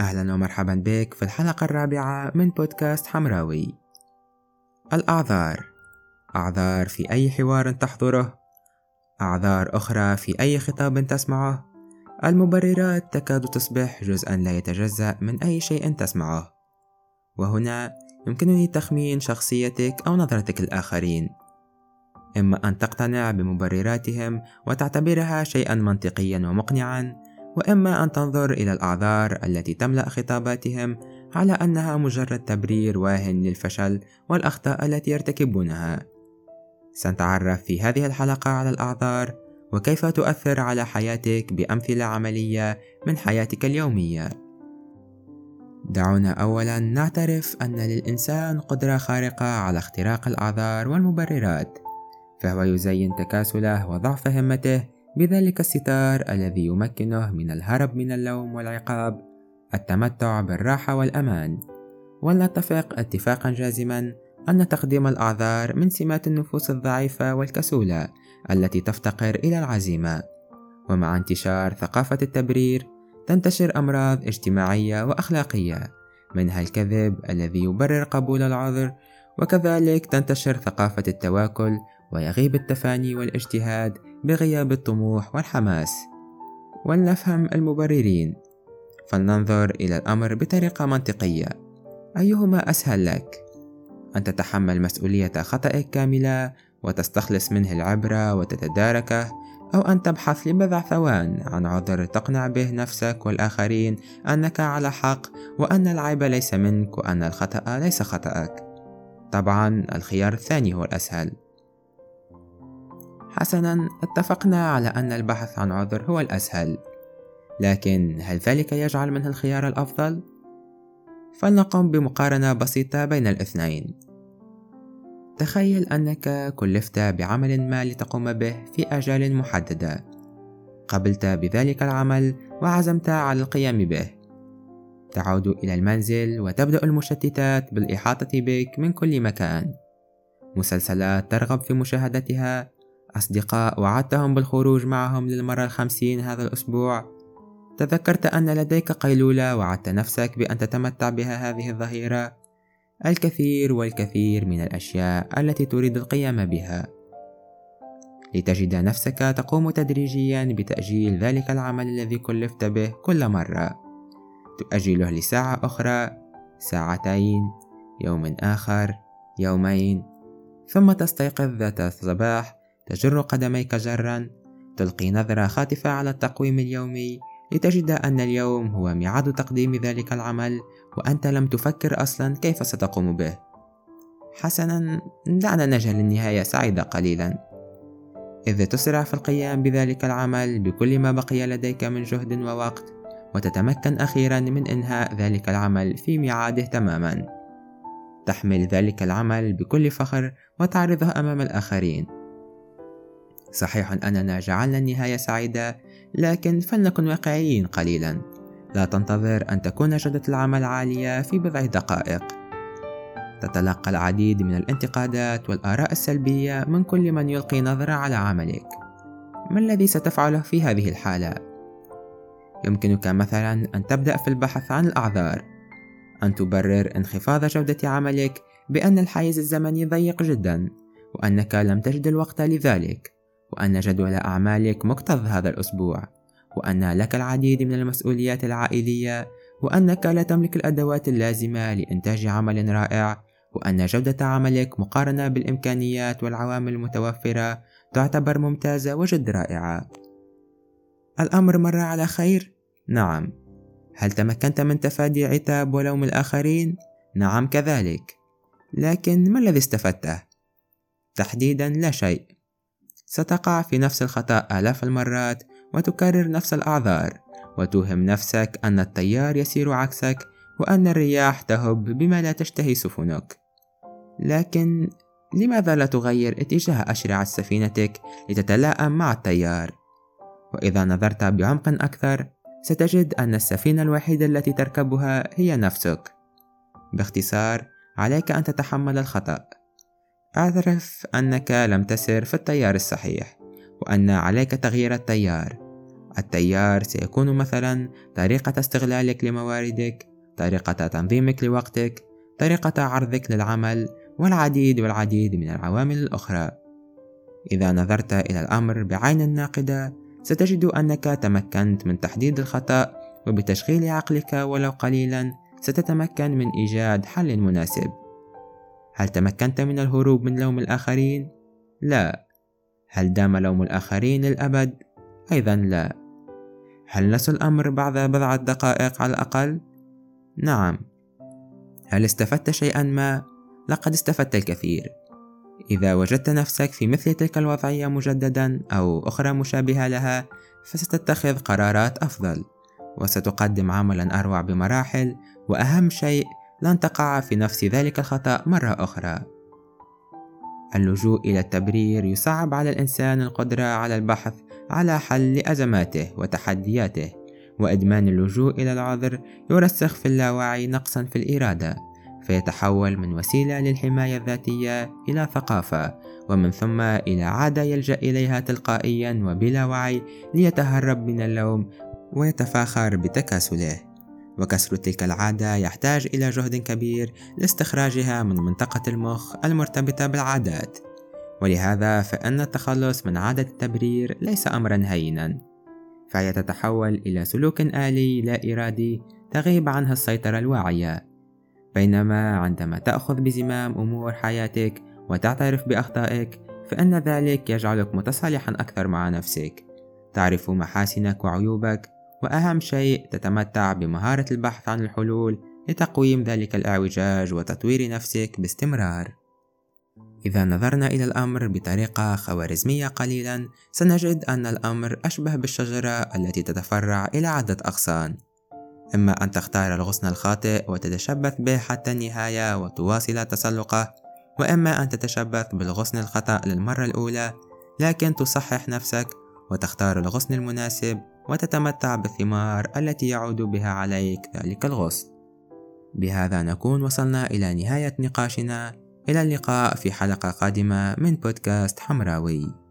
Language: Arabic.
أهلا ومرحبا بك في الحلقة الرابعة من بودكاست حمراوي. الأعذار. أعذار في أي حوار تحضره. أعذار أخرى في أي خطاب تسمعه. المبررات تكاد تصبح جزءا لا يتجزأ من أي شيء تسمعه. وهنا يمكنني تخمين شخصيتك أو نظرتك الآخرين إما أن تقتنع بمبرراتهم وتعتبرها شيئا منطقيا ومقنعا وإما أن تنظر إلى الأعذار التي تملأ خطاباتهم على أنها مجرد تبرير واهن للفشل والأخطاء التي يرتكبونها. سنتعرف في هذه الحلقة على الأعذار وكيف تؤثر على حياتك بأمثلة عملية من حياتك اليومية. دعونا أولا نعترف أن للإنسان قدرة خارقة على اختراق الأعذار والمبررات، فهو يزين تكاسله وضعف همته بذلك الستار الذي يمكنه من الهرب من اللوم والعقاب التمتع بالراحة والأمان. ولنتفق اتفاقا جازما أن تقديم الأعذار من سمات النفوس الضعيفة والكسولة التي تفتقر إلى العزيمة. ومع انتشار ثقافة التبرير تنتشر أمراض اجتماعية وأخلاقية منها الكذب الذي يبرر قبول العذر وكذلك تنتشر ثقافة التواكل ويغيب التفاني والاجتهاد بغياب الطموح والحماس. ولنفهم المبررين. فلننظر إلى الأمر بطريقة منطقية. أيهما أسهل لك؟ أن تتحمل مسؤولية خطأك كاملة وتستخلص منه العبرة وتتداركه أو أن تبحث لبضع ثوان عن عذر تقنع به نفسك والآخرين أنك على حق وأن العيب ليس منك وأن الخطأ ليس خطأك. طبعا الخيار الثاني هو الأسهل. حسنا اتفقنا على أن البحث عن عذر هو الأسهل. لكن هل ذلك يجعل منه الخيار الأفضل؟ فلنقم بمقارنة بسيطة بين الاثنين. تخيل أنك كلفت بعمل ما لتقوم به في أجال محددة. قبلت بذلك العمل وعزمت على القيام به. تعود إلى المنزل وتبدأ المشتتات بالإحاطة بك من كل مكان. مسلسلات ترغب في مشاهدتها أصدقاء وعدتهم بالخروج معهم للمرة الخمسين هذا الأسبوع. تذكرت أن لديك قيلولة وعدت نفسك بأن تتمتع بها هذه الظهيرة. الكثير والكثير من الأشياء التي تريد القيام بها. لتجد نفسك تقوم تدريجيا بتأجيل ذلك العمل الذي كلفت به كل مرة. تؤجله لساعة أخرى ساعتين يوم آخر يومين ثم تستيقظ ذات الصباح تجر قدميك جرا تلقي نظرة خاطفة على التقويم اليومي لتجد أن اليوم هو ميعاد تقديم ذلك العمل وأنت لم تفكر أصلا كيف ستقوم به. حسنا دعنا نجهل النهاية سعيدة قليلا. إذ تسرع في القيام بذلك العمل بكل ما بقي لديك من جهد ووقت وتتمكن أخيرا من إنهاء ذلك العمل في ميعاده تماما. تحمل ذلك العمل بكل فخر وتعرضه أمام الآخرين. صحيح أننا جعلنا النهاية سعيدة لكن فلنكن واقعيين قليلا. لا تنتظر أن تكون جودة العمل عالية في بضع دقائق. تتلقى العديد من الانتقادات والآراء السلبية من كل من يلقي نظرة على عملك. ما الذي ستفعله في هذه الحالة؟ يمكنك مثلا أن تبدأ في البحث عن الأعذار. أن تبرر انخفاض جودة عملك بأن الحيز الزمني ضيق جدا وأنك لم تجد الوقت لذلك. وأن جدول أعمالك مكتظ هذا الأسبوع وأن لك العديد من المسؤوليات العائلية وأنك لا تملك الأدوات اللازمة لإنتاج عمل رائع وأن جودة عملك مقارنة بالإمكانيات والعوامل المتوفرة تعتبر ممتازة وجد رائعة الأمر مر على خير؟ نعم هل تمكنت من تفادي عتاب ولوم الآخرين؟ نعم كذلك لكن ما الذي استفدته؟ تحديدا لا شيء ستقع في نفس الخطأ آلاف المرات وتكرر نفس الأعذار وتوهم نفسك أن التيار يسير عكسك وأن الرياح تهب بما لا تشتهي سفنك. لكن لماذا لا تغير اتجاه أشرعة سفينتك لتتلائم مع التيار؟ وإذا نظرت بعمق أكثر ستجد أن السفينة الوحيدة التي تركبها هي نفسك. باختصار عليك أن تتحمل الخطأ. اعترف أنك لم تسر في التيار الصحيح وأن عليك تغيير التيار. التيار سيكون مثلا طريقة استغلالك لمواردك طريقة تنظيمك لوقتك طريقة عرضك للعمل والعديد والعديد من العوامل الأخرى. إذا نظرت إلى الأمر بعين ناقدة ستجد أنك تمكنت من تحديد الخطأ وبتشغيل عقلك ولو قليلا ستتمكن من إيجاد حل مناسب. هل تمكنت من الهروب من لوم الآخرين؟ لا هل دام لوم الآخرين للأبد؟ أيضا لا هل نسوا الأمر بعد بضعة دقائق على الأقل؟ نعم هل استفدت شيئا ما؟ لقد استفدت الكثير إذا وجدت نفسك في مثل تلك الوضعية مجددا أو أخرى مشابهة لها فستتخذ قرارات أفضل وستقدم عملا أروع بمراحل وأهم شيء لن تقع في نفس ذلك الخطأ مرة أخرى. اللجوء إلى التبرير يصعب على الإنسان القدرة على البحث على حل لأزماته وتحدياته وإدمان اللجوء إلى العذر يرسخ في اللاوعي نقصا في الإرادة فيتحول من وسيلة للحماية الذاتية إلى ثقافة ومن ثم إلى عادة يلجأ إليها تلقائيا وبلا وعي ليتهرب من اللوم ويتفاخر بتكاسله. وكسر تلك العادة يحتاج إلى جهد كبير لاستخراجها من منطقة المخ المرتبطة بالعادات. ولهذا فإن التخلص من عادة التبرير ليس أمرا هينا. فهي تتحول إلى سلوك آلي لا إرادي تغيب عنها السيطرة الواعية. بينما عندما تأخذ بزمام أمور حياتك وتعترف بأخطائك فإن ذلك يجعلك متصالحا أكثر مع نفسك. تعرف محاسنك وعيوبك وأهم شيء تتمتع بمهارة البحث عن الحلول لتقويم ذلك الإعوجاج وتطوير نفسك باستمرار. إذا نظرنا إلى الأمر بطريقة خوارزمية قليلا سنجد أن الأمر أشبه بالشجرة التي تتفرع إلى عدة أغصان إما أن تختار الغصن الخاطئ وتتشبث به حتى النهاية وتواصل تسلقه وإما أن تتشبث بالغصن الخطأ للمرة الأولى لكن تصحح نفسك وتختار الغصن المناسب وتتمتع بالثمار التي يعود بها عليك ذلك الغصن بهذا نكون وصلنا إلى نهاية نقاشنا. إلى اللقاء في حلقة قادمة من بودكاست حمراوي.